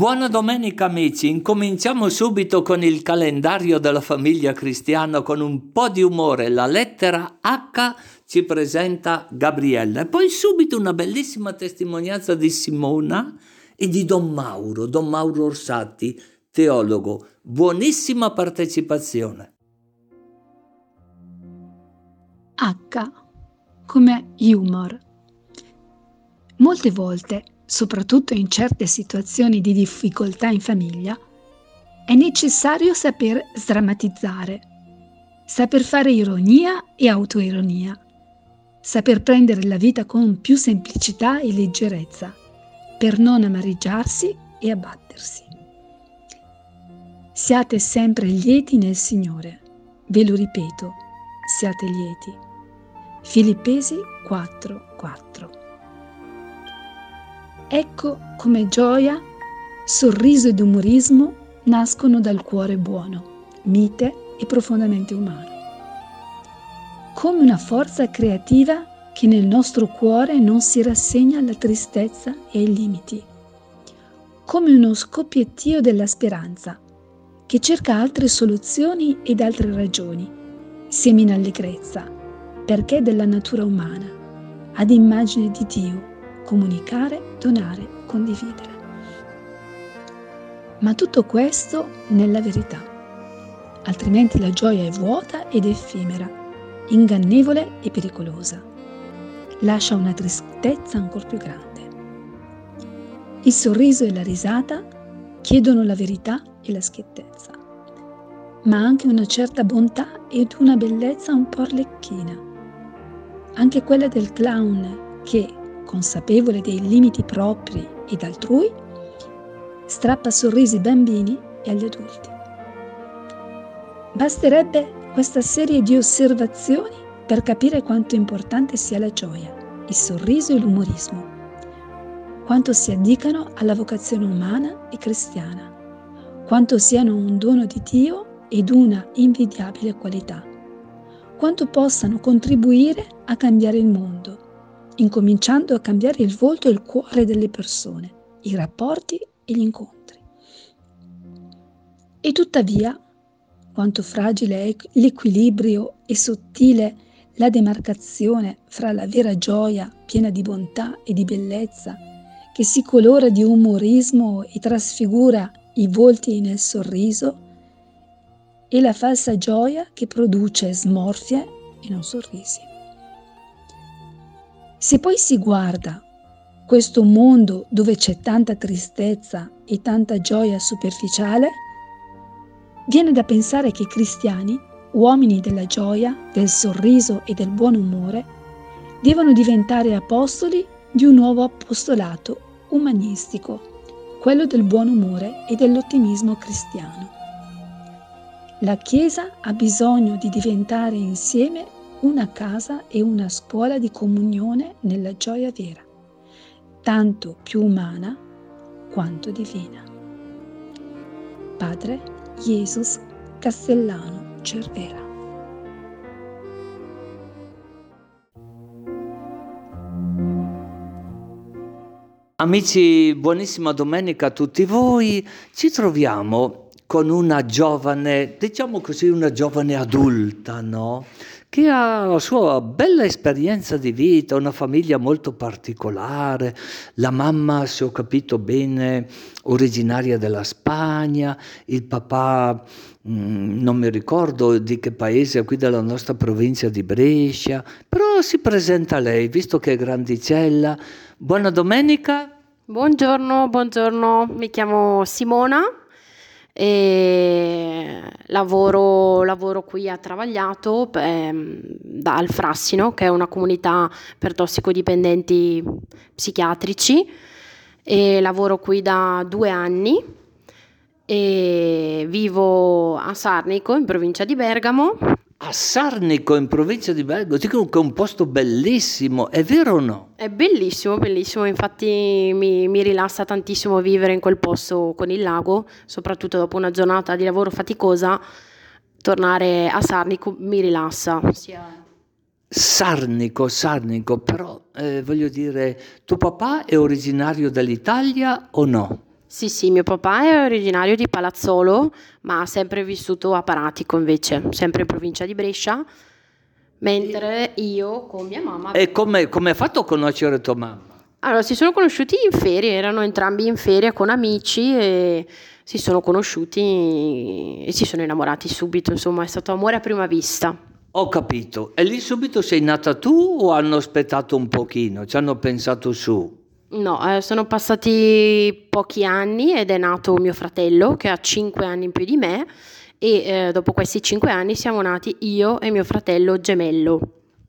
Buona domenica amici, incominciamo subito con il calendario della famiglia cristiana con un po' di umore. La lettera H ci presenta Gabriella e poi subito una bellissima testimonianza di Simona e di Don Mauro, Don Mauro Orsatti, teologo. Buonissima partecipazione. H come humor. Molte volte soprattutto in certe situazioni di difficoltà in famiglia, è necessario saper sdrammatizzare, saper fare ironia e autoironia, saper prendere la vita con più semplicità e leggerezza, per non amareggiarsi e abbattersi. Siate sempre lieti nel Signore, ve lo ripeto, siate lieti. Filippesi 4:4 Ecco come gioia, sorriso ed umorismo nascono dal cuore buono, mite e profondamente umano. Come una forza creativa che nel nostro cuore non si rassegna alla tristezza e ai limiti. Come uno scoppiettio della speranza che cerca altre soluzioni ed altre ragioni, semina allegrezza, perché è della natura umana, ad immagine di Dio comunicare, donare, condividere. Ma tutto questo nella verità, altrimenti la gioia è vuota ed effimera, ingannevole e pericolosa. Lascia una tristezza ancora più grande. Il sorriso e la risata chiedono la verità e la schiettezza, ma anche una certa bontà ed una bellezza un po' arlecchina. Anche quella del clown che, consapevole dei limiti propri ed altrui, strappa sorrisi ai bambini e agli adulti. Basterebbe questa serie di osservazioni per capire quanto importante sia la gioia, il sorriso e l'umorismo, quanto si addicano alla vocazione umana e cristiana, quanto siano un dono di Dio ed una invidiabile qualità, quanto possano contribuire a cambiare il mondo incominciando a cambiare il volto e il cuore delle persone, i rapporti e gli incontri. E tuttavia, quanto fragile è l'equilibrio e sottile la demarcazione fra la vera gioia piena di bontà e di bellezza, che si colora di umorismo e trasfigura i volti nel sorriso, e la falsa gioia che produce smorfie e non sorrisi. Se poi si guarda questo mondo dove c'è tanta tristezza e tanta gioia superficiale, viene da pensare che i cristiani, uomini della gioia, del sorriso e del buon umore, devono diventare apostoli di un nuovo apostolato umanistico, quello del buon umore e dell'ottimismo cristiano. La Chiesa ha bisogno di diventare insieme una casa e una scuola di comunione nella gioia vera, tanto più umana quanto divina. Padre Jesus Castellano Cervera. Amici, buonissima domenica a tutti voi. Ci troviamo con una giovane, diciamo così, una giovane adulta, no? Che ha la sua bella esperienza di vita, una famiglia molto particolare, la mamma, se ho capito bene, originaria della Spagna, il papà mm, non mi ricordo di che paese, qui della nostra provincia di Brescia, però si presenta lei, visto che è grandicella. Buona domenica. Buongiorno, buongiorno, mi chiamo Simona e lavoro, lavoro qui a Travagliato da, al Frassino, che è una comunità per tossicodipendenti psichiatrici. E lavoro qui da due anni. E vivo a Sarnico in provincia di Bergamo a Sarnico in provincia di Bergamo, dicono che è un posto bellissimo, è vero o no? È bellissimo, bellissimo, infatti mi, mi, rilassa tantissimo vivere in quel posto con il lago, soprattutto dopo una giornata di lavoro faticosa, tornare a Sarnico mi rilassa. Sarnico, Sarnico, però eh, voglio dire, tuo papà è originario dall'Italia o no? Sì, sì, mio papà è originario di Palazzolo, ma ha sempre vissuto a Paratico invece, sempre in provincia di Brescia, mentre io con mia mamma... E come, come hai fatto a conoscere tua mamma? Allora, si sono conosciuti in ferie, erano entrambi in ferie con amici e si sono conosciuti e si sono innamorati subito, insomma, è stato amore a prima vista. Ho capito. E lì subito sei nata tu o hanno aspettato un pochino? Ci hanno pensato su? No, eh, sono passati pochi anni ed è nato mio fratello che ha 5 anni in più di me e eh, dopo questi 5 anni siamo nati io e mio fratello gemello.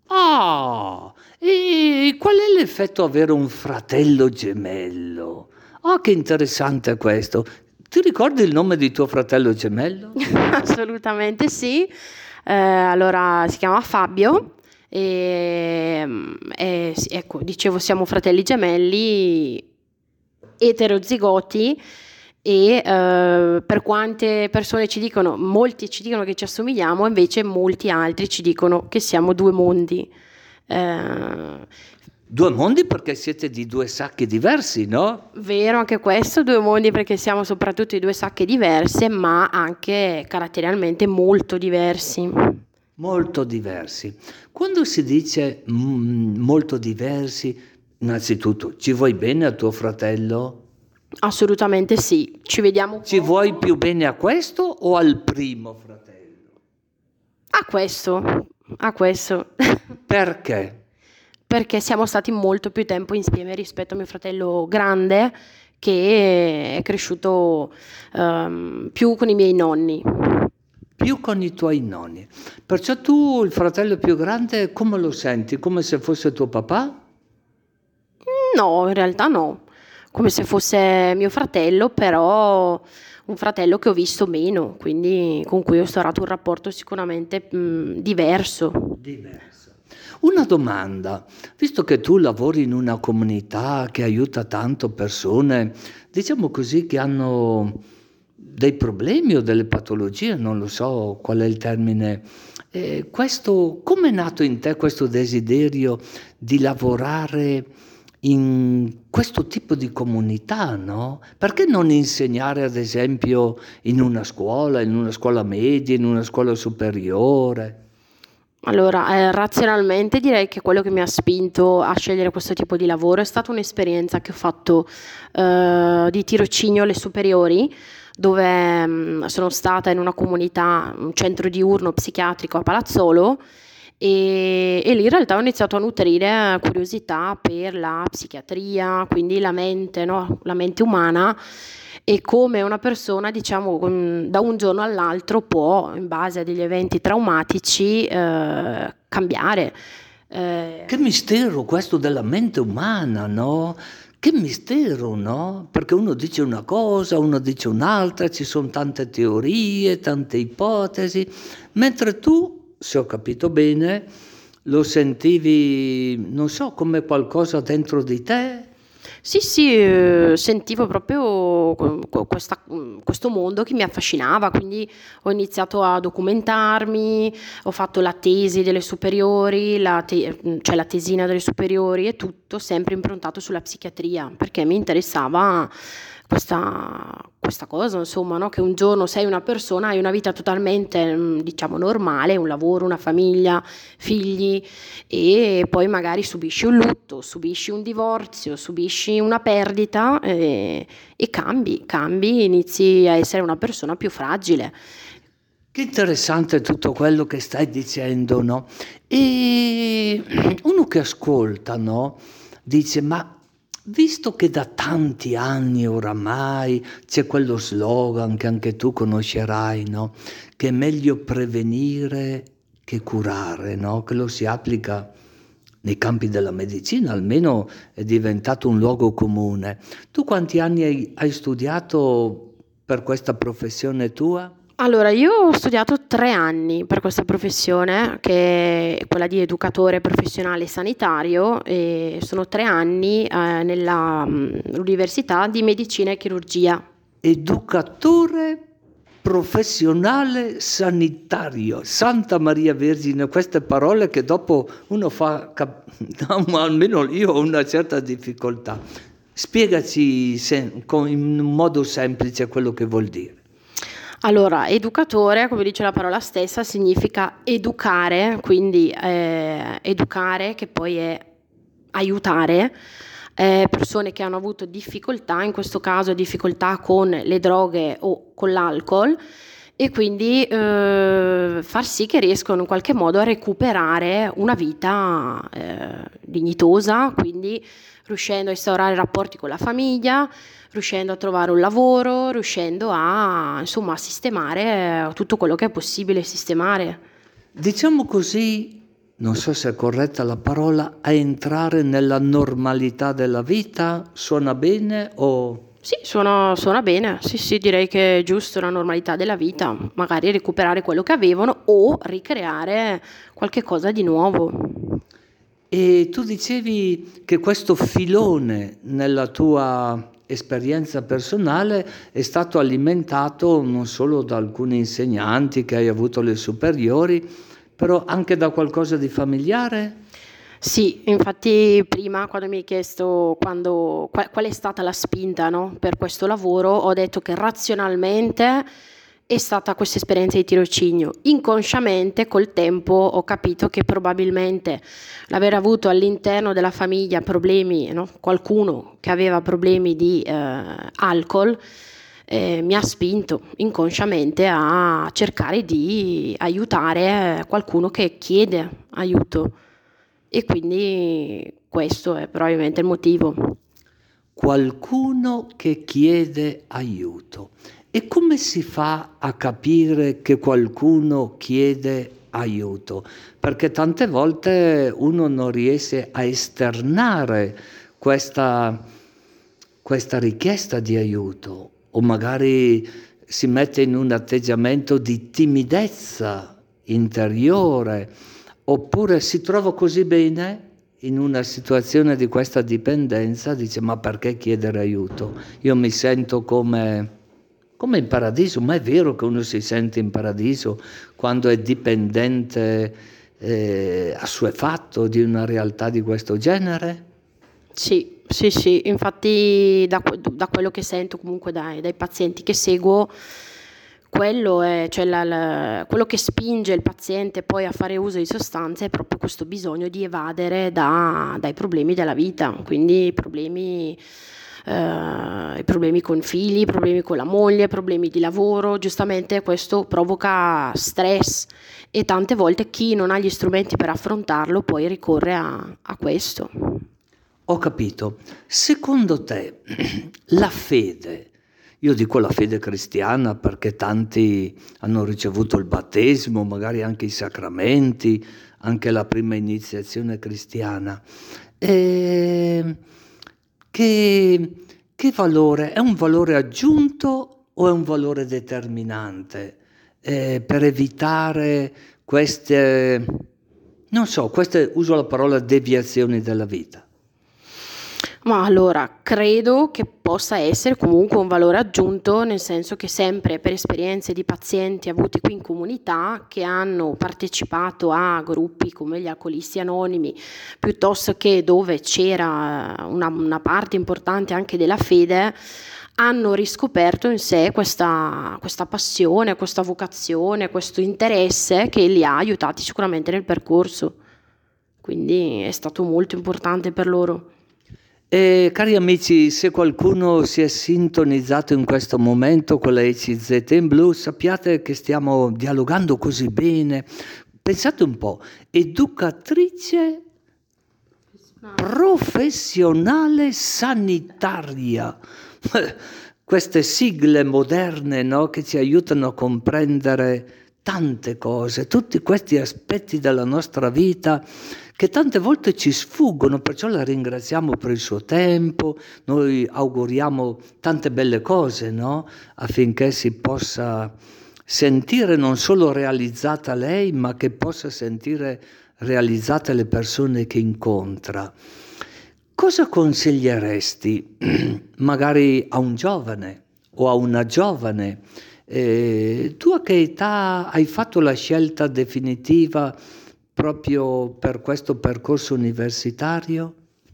Ah, e qual è l'effetto avere un fratello gemello? Ah, che interessante questo. Ti ricordi il nome di tuo fratello gemello? Assolutamente sì. Eh, allora si chiama Fabio e, e ecco, dicevo siamo fratelli gemelli eterozigoti e eh, per quante persone ci dicono, molti ci dicono che ci assomigliamo, invece molti altri ci dicono che siamo due mondi. Eh, Due mondi perché siete di due sacche diversi, no? Vero anche questo, due mondi perché siamo soprattutto di due sacche diverse, ma anche caratterialmente molto diversi. Molto diversi. Quando si dice mm, molto diversi, innanzitutto, ci vuoi bene a tuo fratello? Assolutamente sì, ci vediamo. Ci vuoi più bene a questo o al primo fratello? A questo, a questo. Perché? perché siamo stati molto più tempo insieme rispetto a mio fratello grande che è cresciuto um, più con i miei nonni. Più con i tuoi nonni. Perciò tu, il fratello più grande, come lo senti? Come se fosse tuo papà? No, in realtà no. Come se fosse mio fratello, però un fratello che ho visto meno, quindi con cui ho instaurato un rapporto sicuramente mh, diverso. Diverso. Una domanda, visto che tu lavori in una comunità che aiuta tanto persone, diciamo così, che hanno dei problemi o delle patologie, non lo so qual è il termine, eh, come è nato in te questo desiderio di lavorare in questo tipo di comunità, no? Perché non insegnare, ad esempio, in una scuola, in una scuola media, in una scuola superiore? Allora, eh, razionalmente direi che quello che mi ha spinto a scegliere questo tipo di lavoro è stata un'esperienza che ho fatto eh, di tirocinio alle superiori, dove mh, mm, sono stata in una comunità, un centro diurno psichiatrico a Palazzolo e, e, lì in realtà ho iniziato a nutrire curiosità per la psichiatria, quindi la mente, no? la mente umana e come una persona, diciamo, da un giorno all'altro può, in base a degli eventi traumatici, eh, cambiare. Eh, che mistero questo della mente umana, no? Che mistero, no? Perché uno dice una cosa, uno dice un'altra, ci sono tante teorie, tante ipotesi, mentre tu, se ho capito bene, lo sentivi, non so, come qualcosa dentro di te, sì, sì, eh, sentivo proprio questa, questo mondo che mi affascinava, quindi ho iniziato a documentarmi, ho fatto la tesi delle superiori, la te- cioè la tesina delle superiori e tutto sempre improntato sulla psichiatria, perché mi interessava questa, questa cosa, insomma, no? che un giorno sei una persona, hai una vita totalmente, mm, diciamo, normale, un lavoro, una famiglia, figli e poi magari subisci un lutto, subisci un divorzio, subisci una perdita e, e cambi, cambi, inizi a essere una persona più fragile. Che interessante tutto quello che stai dicendo, no? E uno che ascolta, no? Dice, ma Visto che da tanti anni oramai c'è quello slogan che anche tu conoscerai, no? che è meglio prevenire che curare, no? che lo si applica nei campi della medicina, almeno è diventato un luogo comune. Tu quanti anni hai, hai studiato per questa professione tua? Allora, io ho studiato tre anni per questa professione, che è quella di educatore professionale sanitario, e sono tre anni eh, nell'Università mm, di Medicina e Chirurgia. Educatore professionale sanitario, Santa Maria Vergine, queste parole che dopo uno fa, cap- no, almeno io ho una certa difficoltà. Spiegaci se, con, in modo semplice quello che vuol dire. Allora, educatore, come dice la parola stessa, significa educare, quindi eh, educare che poi è aiutare eh, persone che hanno avuto difficoltà, in questo caso difficoltà con le droghe o con l'alcol e quindi eh, far sì che riescano in qualche modo a recuperare una vita eh, dignitosa, quindi riuscendo a instaurare rapporti con la famiglia, riuscendo a trovare un lavoro, riuscendo a, insomma, a sistemare tutto quello che è possibile sistemare. Diciamo così, non so se è corretta la parola, a entrare nella normalità della vita, suona bene o... Sì, suona, suona, bene, sì, sì, direi che è giusto la normalità della vita, magari recuperare quello che avevano o ricreare qualche cosa di nuovo. E tu dicevi che questo filone nella tua esperienza personale è stato alimentato non solo da alcuni insegnanti che hai avuto le superiori, però anche da qualcosa di familiare? Sì, infatti prima quando mi hai chiesto quando, qual, qual, è stata la spinta no, per questo lavoro, ho detto che razionalmente è stata questa esperienza di tirocinio. Inconsciamente col tempo ho capito che probabilmente l'aver avuto all'interno della famiglia problemi, no? qualcuno che aveva problemi di eh, alcol, eh, mi ha spinto inconsciamente a cercare di aiutare qualcuno che chiede aiuto. E quindi questo è probabilmente il motivo. Qualcuno che chiede aiuto. E come si fa a capire che qualcuno chiede aiuto? Perché tante volte uno non riesce a esternare questa, questa richiesta di aiuto o magari si mette in un atteggiamento di timidezza interiore oppure si trova così bene in una situazione di questa dipendenza, dice ma perché chiedere aiuto? Io mi sento come come in paradiso, ma è vero che uno si sente in paradiso quando è dipendente, eh, assuefatto di una realtà di questo genere? Sì, sì, sì, infatti da, da quello che sento comunque dai, dai, pazienti che seguo, quello, è, cioè la, la, quello che spinge il paziente poi a fare uso di sostanze è proprio questo bisogno di evadere da, dai problemi della vita, quindi problemi eh, problemi con figli, problemi con la moglie, problemi di lavoro, giustamente questo provoca stress e tante volte chi non ha gli strumenti per affrontarlo poi ricorre a, a questo. Ho capito. Secondo te la fede, io dico la fede cristiana perché tanti hanno ricevuto il battesimo, magari anche i sacramenti, anche la prima iniziazione cristiana. E che, che valore? È un valore aggiunto o è un valore determinante eh, per evitare queste, non so, queste, uso la parola deviazioni della vita? Ma allora, credo che possa essere comunque un valore aggiunto, nel senso che sempre per esperienze di pazienti avuti qui in comunità che hanno partecipato a gruppi come gli alcolisti anonimi, piuttosto che dove c'era una, una parte importante anche della fede, hanno riscoperto in sé questa, questa, passione, questa vocazione, questo interesse che li ha aiutati sicuramente nel percorso. Quindi è stato molto importante per loro. E cari amici, se qualcuno si è sintonizzato in questo momento con la ECZ in blu, sappiate che stiamo dialogando così bene. Pensate un po', educatrice professionale sanitaria. Queste sigle moderne no, che ci aiutano a comprendere tante cose, tutti questi aspetti della nostra vita che tante volte ci sfuggono, perciò la ringraziamo per il suo tempo, noi auguriamo tante belle cose, no? affinché si possa sentire non solo realizzata lei, ma che possa sentire realizzate le persone che incontra. Cosa consiglieresti magari a un giovane o a una giovane? Eh, tu a che età hai fatto la scelta definitiva proprio per questo percorso universitario?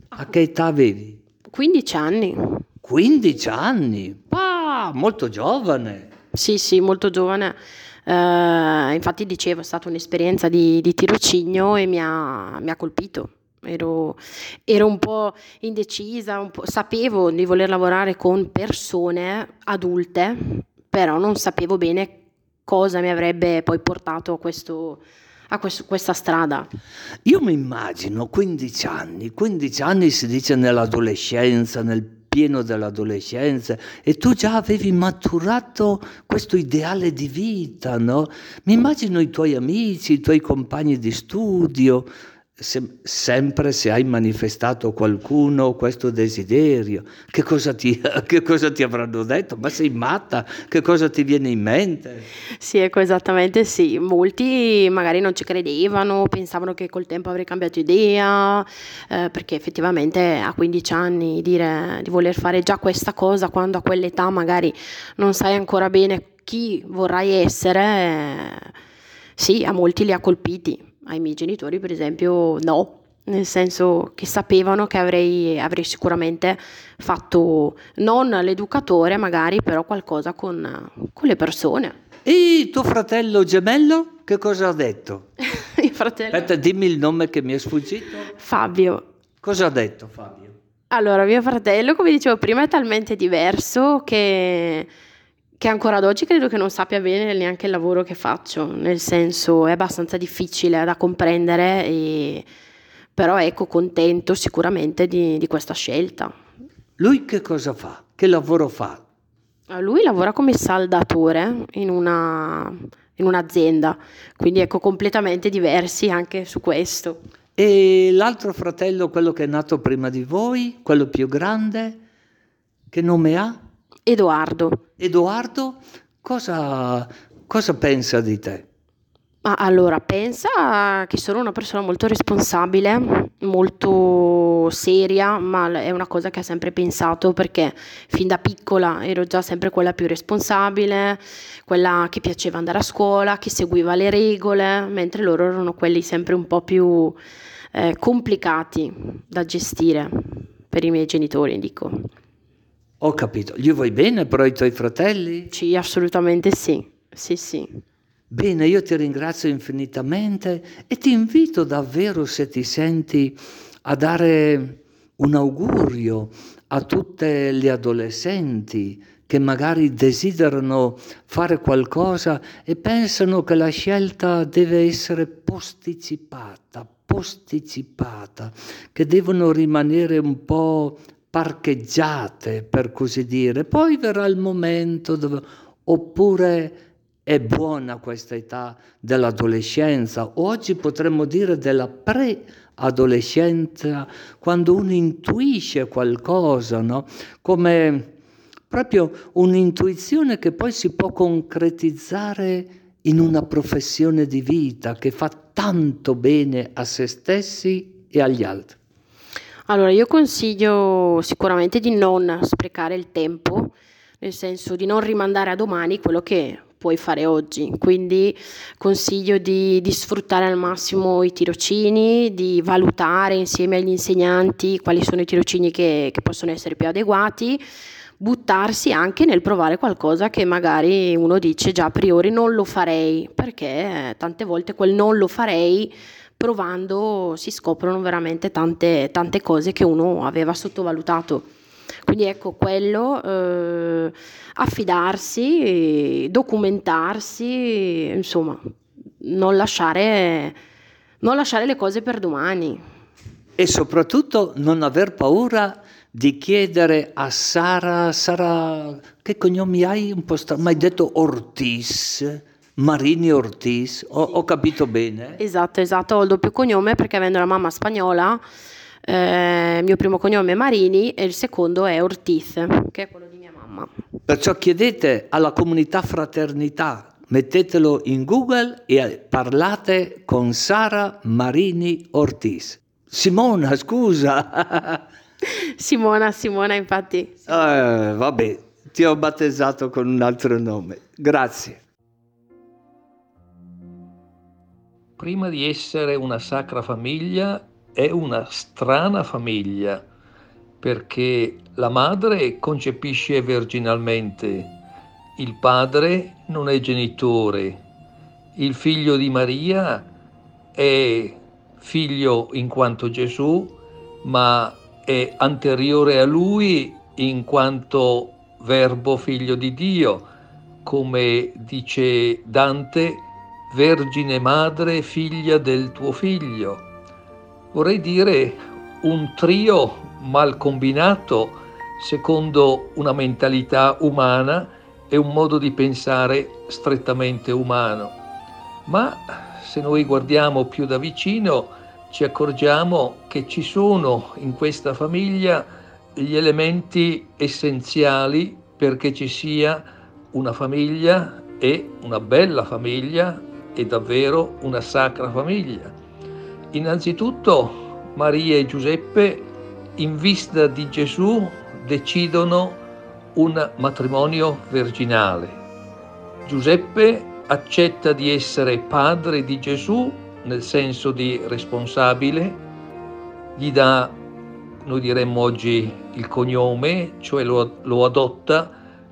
A che età avevi? 15 anni. 15 anni? Ah, molto giovane. Sì, sì, molto giovane. Eh, infatti dicevo, è stata un'esperienza di, di tirocinio e mi ha, mi ha colpito. Ero, ero, un po' indecisa, un po', sapevo di voler lavorare con persone adulte, però non sapevo bene cosa mi avrebbe poi portato a, questo, a questo, questa strada. Io mi immagino 15 anni, 15 anni si dice nell'adolescenza, nel pieno dell'adolescenza e tu già avevi maturato questo ideale di vita, no? Mi immagino i tuoi amici, i tuoi compagni di studio, se, sempre se hai manifestato qualcuno questo desiderio, che cosa, ti, che cosa, ti, avranno detto? Ma sei matta? Che cosa ti viene in mente? Sì, ecco, esattamente sì. Molti magari non ci credevano, pensavano che col tempo avrei cambiato idea, eh, perché effettivamente a 15 anni dire di voler fare già questa cosa quando a quell'età magari non sai ancora bene chi vorrai essere, eh, sì, a molti li ha colpiti ai miei genitori, per esempio, no, nel senso che sapevano che avrei, avrei sicuramente fatto non l'educatore, magari, però qualcosa con, con le persone. E tuo fratello gemello che cosa ha detto? il fratello... Aspetta, dimmi il nome che mi è sfuggito. Fabio. Cosa ha detto Fabio? Allora, mio fratello, come dicevo prima, è talmente diverso che che ancora ad oggi credo che non sappia bene neanche il lavoro che faccio, nel senso è abbastanza difficile da comprendere, e, però ecco contento sicuramente di, di, questa scelta. Lui che cosa fa? Che lavoro fa? Lui lavora come saldatore in, una, in un'azienda, quindi ecco completamente diversi anche su questo. E l'altro fratello, quello che è nato prima di voi, quello più grande, che nome ha? Edoardo. Edoardo, cosa, cosa pensa di te? Ma allora, pensa che sono una persona molto responsabile, molto seria, ma è una cosa che ha sempre pensato perché fin da piccola ero già sempre quella più responsabile, quella che piaceva andare a scuola, che seguiva le regole, mentre loro erano quelli sempre un po' più eh, complicati da gestire per i miei genitori, dico. Ho capito. Gli vuoi bene però ai tuoi fratelli? Sì, assolutamente sì. Sì, sì. Bene, io ti ringrazio infinitamente e ti invito davvero, se ti senti, a dare un augurio a tutte le adolescenti che magari desiderano fare qualcosa e pensano che la scelta deve essere posticipata, posticipata, che devono rimanere un po' parcheggiate, per così dire. Poi verrà il momento dove... Oppure è buona questa età dell'adolescenza, oggi potremmo dire della pre-adolescenza, quando uno intuisce qualcosa, no? come proprio un'intuizione che poi si può concretizzare in una professione di vita che fa tanto bene a se stessi e agli altri. Allora, io consiglio sicuramente di non sprecare il tempo, nel senso di non rimandare a domani quello che puoi fare oggi. Quindi consiglio di, di, sfruttare al massimo i tirocini, di valutare insieme agli insegnanti quali sono i tirocini che, che possono essere più adeguati, buttarsi anche nel provare qualcosa che magari uno dice già a priori non lo farei, perché tante volte quel non lo farei provando si scoprono veramente tante, tante cose che uno aveva sottovalutato. Quindi ecco quello, eh, affidarsi, documentarsi, insomma, non lasciare, non lasciare le cose per domani. E soprattutto non aver paura di chiedere a Sara, Sara, che cognomi hai un po' strano, mi detto Ortiz, Marini Ortiz, ho, ho, capito bene? Esatto, esatto, ho il doppio cognome perché avendo la mamma spagnola, eh, il mio primo cognome è Marini e il secondo è Ortiz, che è quello di mia mamma. Perciò chiedete alla comunità fraternità, mettetelo in Google e parlate con Sara Marini Ortiz. Simona, scusa. Simona, Simona, infatti. Eh, vabbè, ti ho battezzato con un altro nome. Grazie. Prima di essere una sacra famiglia, è una strana famiglia perché la madre concepisce virginalmente, il padre non è genitore, il figlio di Maria è figlio in quanto Gesù, ma è anteriore a lui in quanto verbo figlio di Dio, come dice Dante, Vergine Madre, figlia del tuo figlio. Vorrei dire un trio mal combinato secondo una mentalità umana e un modo di pensare strettamente umano. Ma se noi guardiamo più da vicino ci accorgiamo che ci sono in questa famiglia gli elementi essenziali perché ci sia una famiglia e una bella famiglia e davvero una sacra famiglia. Innanzitutto Maria e Giuseppe in vista di Gesù decidono un matrimonio virginale. Giuseppe accetta di essere padre di Gesù nel senso di responsabile, gli dà, noi diremmo oggi, il cognome, cioè lo, lo adotta,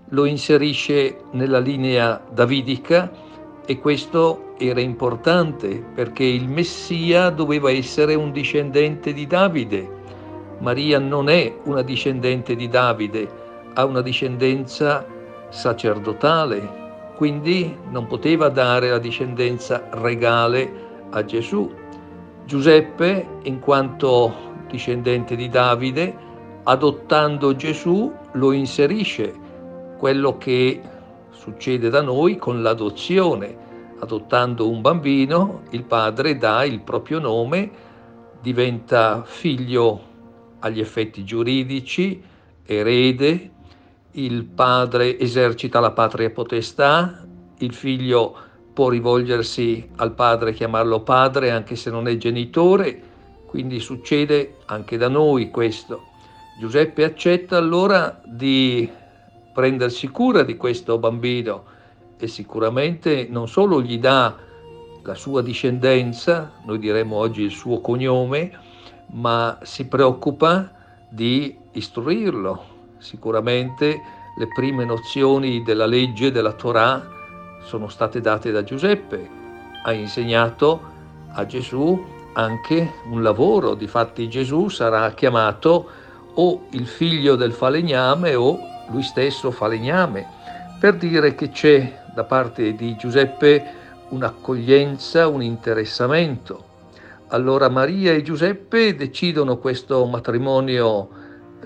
lo inserisce nella linea davidica e questo era importante perché il Messia doveva essere un discendente di Davide. Maria non è una discendente di Davide, ha una discendenza sacerdotale, quindi non poteva dare la discendenza regale a Gesù. Giuseppe, in quanto discendente di Davide, adottando Gesù lo inserisce, quello che succede da noi con l'adozione. Adottando un bambino, il padre dà il proprio nome, diventa figlio agli effetti giuridici, erede, il padre esercita la patria potestà, il figlio può rivolgersi al padre chiamarlo padre anche se non è genitore, quindi succede anche da noi questo. Giuseppe accetta allora di prendersi cura di questo bambino e sicuramente non solo gli dà la sua discendenza, noi diremmo oggi il suo cognome, ma si preoccupa di istruirlo, Sicuramente le prime nozioni della legge, della Torah, sono state date da Giuseppe. Ha insegnato a Gesù anche un lavoro. Difatti Gesù sarà chiamato o il figlio del falegname o lui stesso falegname, per dire che c'è da parte di Giuseppe un'accoglienza, un interessamento. Allora Maria e Giuseppe decidono questo matrimonio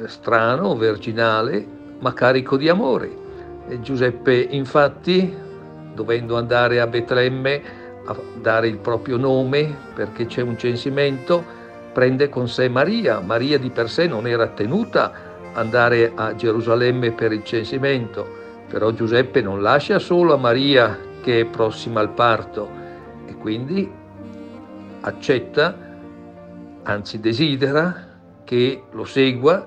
strano, virginale, ma carico di amore. E Giuseppe infatti, dovendo andare a Betlemme a dare il proprio nome perché c'è un censimento, prende con sé Maria. Maria di per sé non era tenuta andare a Gerusalemme per il censimento, però Giuseppe non lascia solo a Maria che è prossima al parto e quindi accetta, anzi desidera che lo segua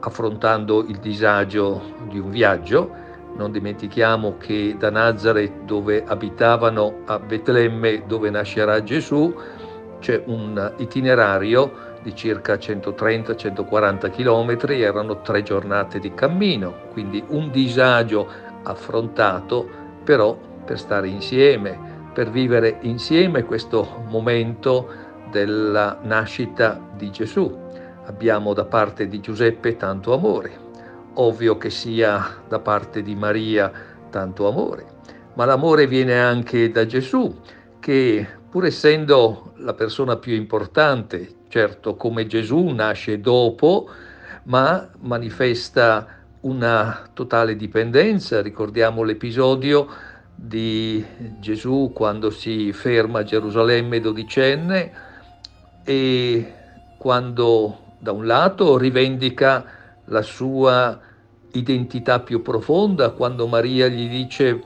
affrontando il disagio di un viaggio. Non dimentichiamo che da Nazareth, dove abitavano, a Betlemme, dove nascerà Gesù, c'è un itinerario di circa 130-140 km, erano tre giornate di cammino, quindi un disagio affrontato, però per stare insieme, per vivere insieme questo momento della nascita di Gesù. Abbiamo da parte di Giuseppe tanto amore, ovvio che sia da parte di Maria tanto amore, ma l'amore viene anche da Gesù, che pur essendo la persona più importante, certo come Gesù nasce dopo, ma manifesta una totale dipendenza. Ricordiamo l'episodio di Gesù quando si ferma a Gerusalemme dodicenne e quando da un lato rivendica la sua identità più profonda quando Maria gli dice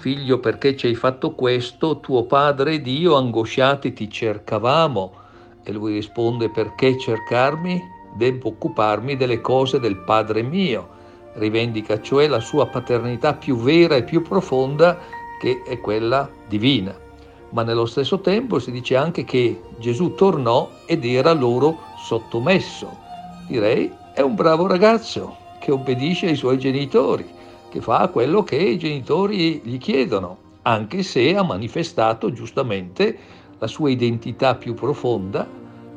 figlio perché ci hai fatto questo, tuo padre ed io angosciati ti cercavamo e lui risponde perché cercarmi? Devo occuparmi delle cose del padre mio. Rivendica cioè la sua paternità più vera e più profonda che è quella divina ma nello stesso tempo si dice anche che Gesù tornò ed era loro sottomesso. Direi è un bravo ragazzo che obbedisce ai suoi genitori, che fa quello che i genitori gli chiedono, anche se ha manifestato giustamente la sua identità più profonda,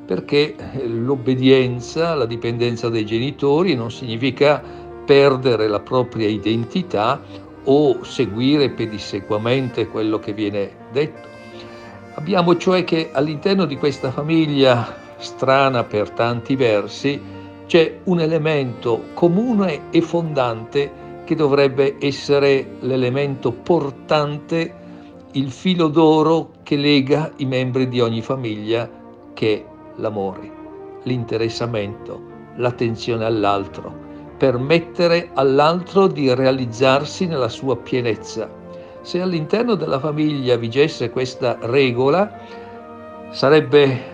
perché l'obbedienza, la dipendenza dai genitori non significa perdere la propria identità o seguire pedissequamente quello che viene detto. Abbiamo cioè che all'interno di questa famiglia strana per tanti versi c'è un elemento comune e fondante che dovrebbe essere l'elemento portante, il filo d'oro che lega i membri di ogni famiglia, che è l'amore, l'interessamento, l'attenzione all'altro, permettere all'altro di realizzarsi nella sua pienezza. Se all'interno della famiglia vigesse questa regola, sarebbe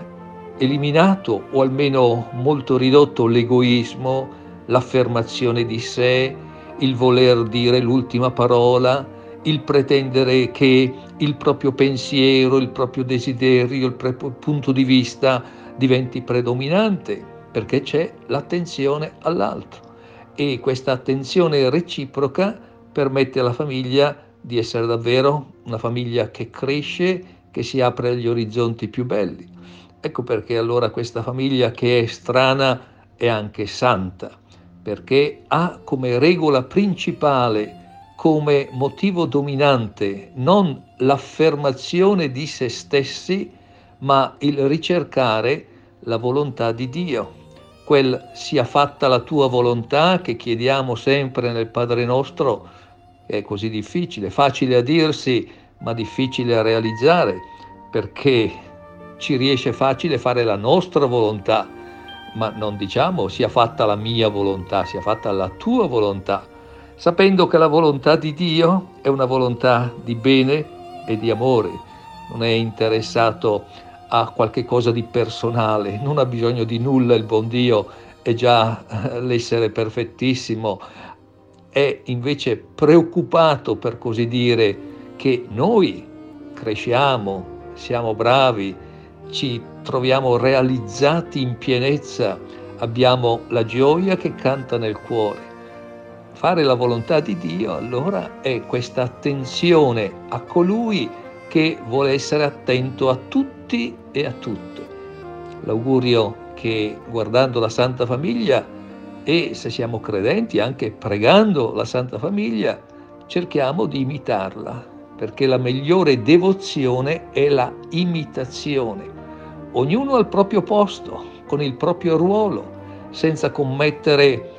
eliminato o almeno molto ridotto l'egoismo, l'affermazione di sé, il voler dire l'ultima parola, il pretendere che il proprio pensiero, il proprio desiderio, il proprio punto di vista diventi predominante, perché c'è l'attenzione all'altro e questa attenzione reciproca permette alla famiglia di essere davvero una famiglia che cresce, che si apre agli orizzonti più belli. Ecco perché allora questa famiglia che è strana è anche santa, perché ha come regola principale, come motivo dominante, non l'affermazione di se stessi, ma il ricercare la volontà di Dio. Quel sia fatta la tua volontà che chiediamo sempre nel Padre nostro, è così difficile, facile a dirsi, ma difficile a realizzare, perché ci riesce facile fare la nostra volontà ma non diciamo sia fatta la mia volontà, sia fatta la tua volontà, sapendo che la volontà di Dio è una volontà di bene e di amore, non è interessato a qualche cosa di personale, non ha bisogno di nulla il buon Dio, è già eh, l'essere perfettissimo, è invece preoccupato per così dire che noi cresciamo, siamo bravi, ci troviamo realizzati in pienezza, abbiamo la gioia che canta nel cuore. Fare la volontà di Dio allora è questa attenzione a colui che vuole essere attento a tutti e a tutte. L'augurio che guardando la Santa Famiglia e se siamo credenti anche pregando la Santa Famiglia cerchiamo di imitarla, perché la migliore devozione è la imitazione ognuno al proprio posto, con il proprio ruolo, senza commettere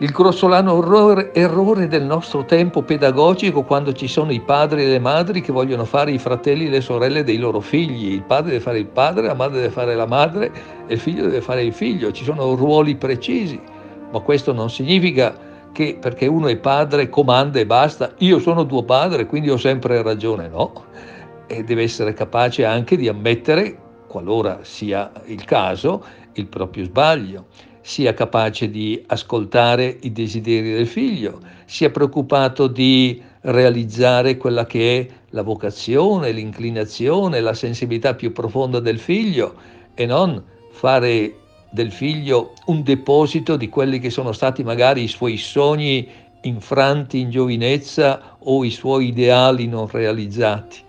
il grossolano errore, errore, del nostro tempo pedagogico quando ci sono i padri e le madri che vogliono fare i fratelli e le sorelle dei loro figli. Il padre deve fare il padre, la madre deve fare la madre e il figlio deve fare il figlio. Ci sono ruoli precisi, ma questo non significa che perché uno è padre comanda e basta, io sono tuo padre, quindi ho sempre ragione. No, e deve essere capace anche di ammettere, qualora sia il caso, il proprio sbaglio, sia capace di ascoltare i desideri del figlio, sia preoccupato di realizzare quella che è la vocazione, l'inclinazione, la sensibilità più profonda del figlio e non fare del figlio un deposito di quelli che sono stati magari i suoi sogni infranti in giovinezza o i suoi ideali non realizzati.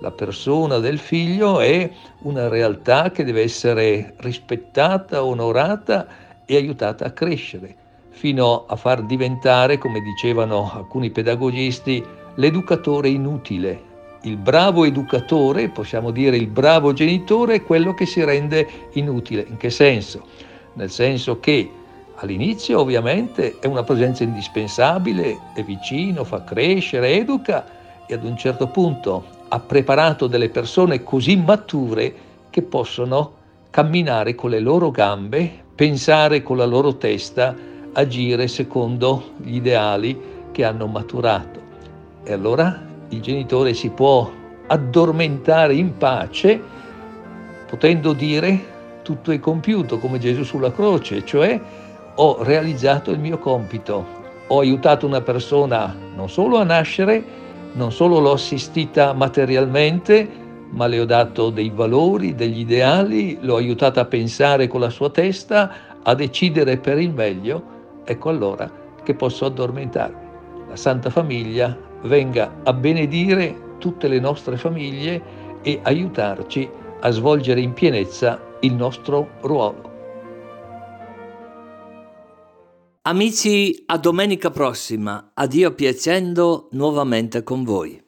La persona del figlio è una realtà che deve essere rispettata, onorata e aiutata a crescere, fino a far diventare, come dicevano alcuni pedagogisti, l'educatore inutile. Il bravo educatore, possiamo dire il bravo genitore, è quello che si rende inutile. In che senso? Nel senso che all'inizio ovviamente è una presenza indispensabile, è vicino, fa crescere, educa e ad un certo punto ha preparato delle persone così mature che possono camminare con le loro gambe, pensare con la loro testa, agire secondo gli ideali che hanno maturato. E allora il genitore si può addormentare in pace, potendo dire tutto è compiuto come Gesù sulla croce, cioè ho realizzato il mio compito, ho aiutato una persona non solo a nascere, non solo l'ho assistita materialmente, ma le ho dato dei valori, degli ideali, l'ho aiutata a pensare con la sua testa, a decidere per il meglio, ecco allora che posso addormentarmi. La Santa Famiglia venga a benedire tutte le nostre famiglie e aiutarci a svolgere in pienezza il nostro ruolo. Amici, a domenica prossima, a Dio piacendo, nuovamente con voi.